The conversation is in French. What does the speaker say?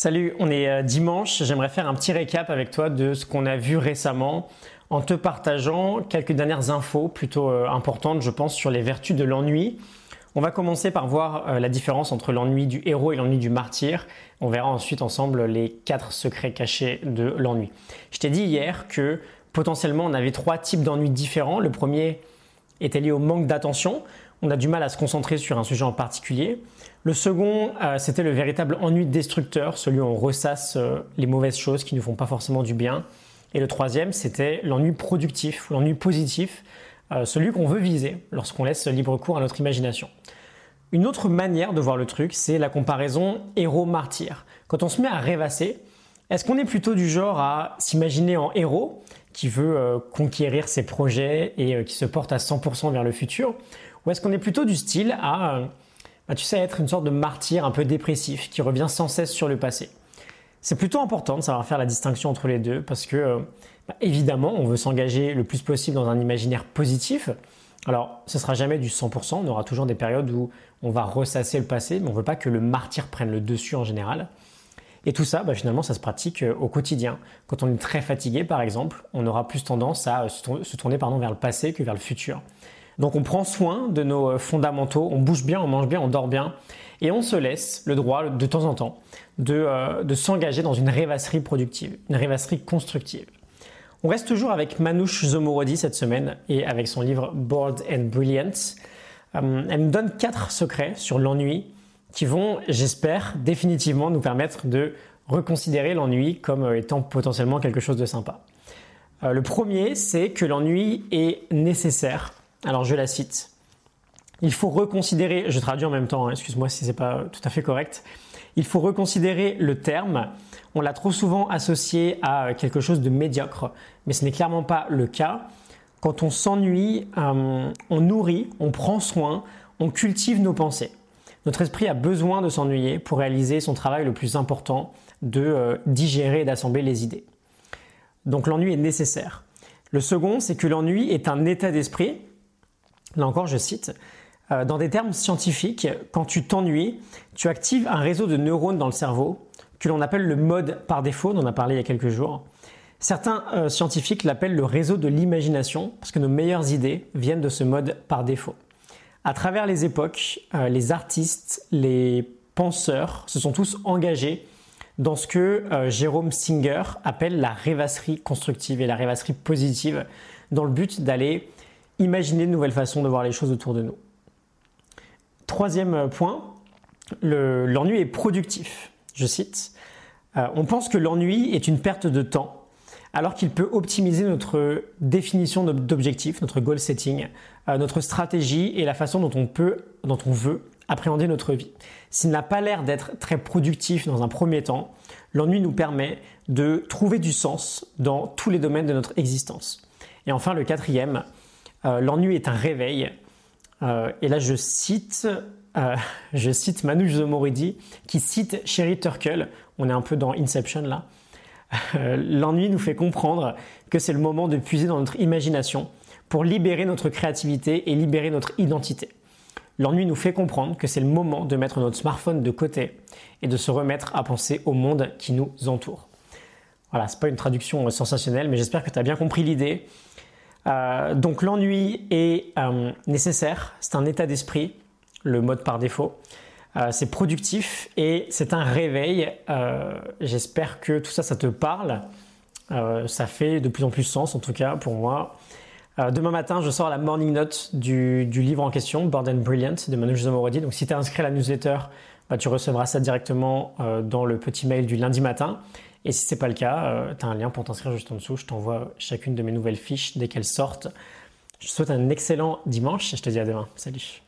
Salut, on est euh, dimanche. J'aimerais faire un petit récap avec toi de ce qu'on a vu récemment en te partageant quelques dernières infos plutôt euh, importantes, je pense, sur les vertus de l'ennui. On va commencer par voir euh, la différence entre l'ennui du héros et l'ennui du martyr. On verra ensuite ensemble les quatre secrets cachés de l'ennui. Je t'ai dit hier que potentiellement on avait trois types d'ennuis différents. Le premier était lié au manque d'attention on a du mal à se concentrer sur un sujet en particulier. Le second, euh, c'était le véritable ennui destructeur, celui où on ressasse euh, les mauvaises choses qui ne font pas forcément du bien. Et le troisième, c'était l'ennui productif, l'ennui positif, euh, celui qu'on veut viser lorsqu'on laisse libre cours à notre imagination. Une autre manière de voir le truc, c'est la comparaison héros-martyr. Quand on se met à rêvasser, est-ce qu'on est plutôt du genre à s'imaginer en héros qui veut conquérir ses projets et qui se porte à 100% vers le futur ou est-ce qu'on est plutôt du style à, euh, bah, tu sais, être une sorte de martyr un peu dépressif qui revient sans cesse sur le passé? C'est plutôt important de savoir faire la distinction entre les deux parce que, euh, bah, évidemment, on veut s'engager le plus possible dans un imaginaire positif. Alors, ce sera jamais du 100%, on aura toujours des périodes où on va ressasser le passé, mais on ne veut pas que le martyr prenne le dessus en général. Et tout ça, bah, finalement, ça se pratique euh, au quotidien. Quand on est très fatigué, par exemple, on aura plus tendance à se tourner pardon, vers le passé que vers le futur. Donc on prend soin de nos euh, fondamentaux, on bouge bien, on mange bien, on dort bien, et on se laisse le droit de temps en temps de, euh, s'engager dans une rêvasserie productive, une rêvasserie constructive. On reste toujours avec Manouche Zomorodi cette semaine et avec son livre Bored and Brilliant. Euh, elle me donne quatre secrets sur l'ennui qui vont, j'espère, définitivement nous permettre de reconsidérer l'ennui comme étant potentiellement quelque chose de sympa. le premier, c'est que l'ennui est nécessaire alors je la cite. Il faut reconsidérer, je traduis en même temps, hein, excuse-moi si c'est pas tout à fait correct. Il faut reconsidérer le terme. On l'a trop souvent associé à quelque chose de médiocre, mais ce n'est clairement pas le cas. Quand on s'ennuie, euh, on nourrit, on prend soin, on cultive nos pensées. Notre esprit a besoin de s'ennuyer pour réaliser son travail le plus important de euh, digérer et d'assembler les idées. Donc l'ennui est nécessaire. Le second, c'est que l'ennui est un état d'esprit Là encore, je cite, euh, dans des termes scientifiques, quand tu t'ennuies, tu actives un réseau de neurones dans le cerveau que l'on appelle le mode par défaut, on en a parlé il y a quelques jours. Certains euh, scientifiques l'appellent le réseau de l'imagination parce que nos meilleures idées viennent de ce mode par défaut. À travers les époques, euh, les artistes, les penseurs se sont tous engagés dans ce que Jérôme Singer appelle la rêvasserie constructive et la rêvasserie positive dans le but d'aller imaginer de nouvelles façons de voir les choses autour de nous. Troisième point, l'ennui est productif. Je cite, euh, on pense que l'ennui est une perte de temps, alors qu'il peut optimiser notre définition d'objectif, notre goal setting, euh, notre stratégie et la façon dont on peut, dont on veut appréhender notre vie. S'il n'a pas l'air d'être très productif dans un premier temps, l'ennui nous permet de trouver du sens dans tous les domaines de notre existence. Et enfin, le quatrième, euh, l'ennui est un réveil. Euh, et là, je cite, euh, je cite Manouche Zomoridi qui cite Sherry Turkle. On est un peu dans Inception là. L'ennui nous fait comprendre que c'est le moment de puiser dans notre imagination pour libérer notre créativité et libérer notre identité. L'ennui nous fait comprendre que c'est le moment de mettre notre smartphone de côté et de se remettre à penser au monde qui nous entoure. Voilà, c'est pas une traduction sensationnelle, mais j'espère que tu as bien compris l'idée. Euh, donc l'ennui est euh, nécessaire, c'est un état d'esprit, le mode par défaut. Euh, c'est productif et c'est un réveil. J'espère que tout ça, ça te parle. ça fait de plus en plus sens, en tout cas pour moi. demain matin, je sors la morning note du, livre en question, Bored and Brilliant, de Manoj Zamorodi. Donc si tu es inscrit à la newsletter, bah, tu recevras ça directement dans le petit mail du lundi matin. Et si ce n'est pas le cas, euh, tu as un lien pour t'inscrire juste en dessous. Je t'envoie chacune de mes nouvelles fiches dès qu'elles sortent. Je te souhaite un excellent dimanche et je te dis à demain. Salut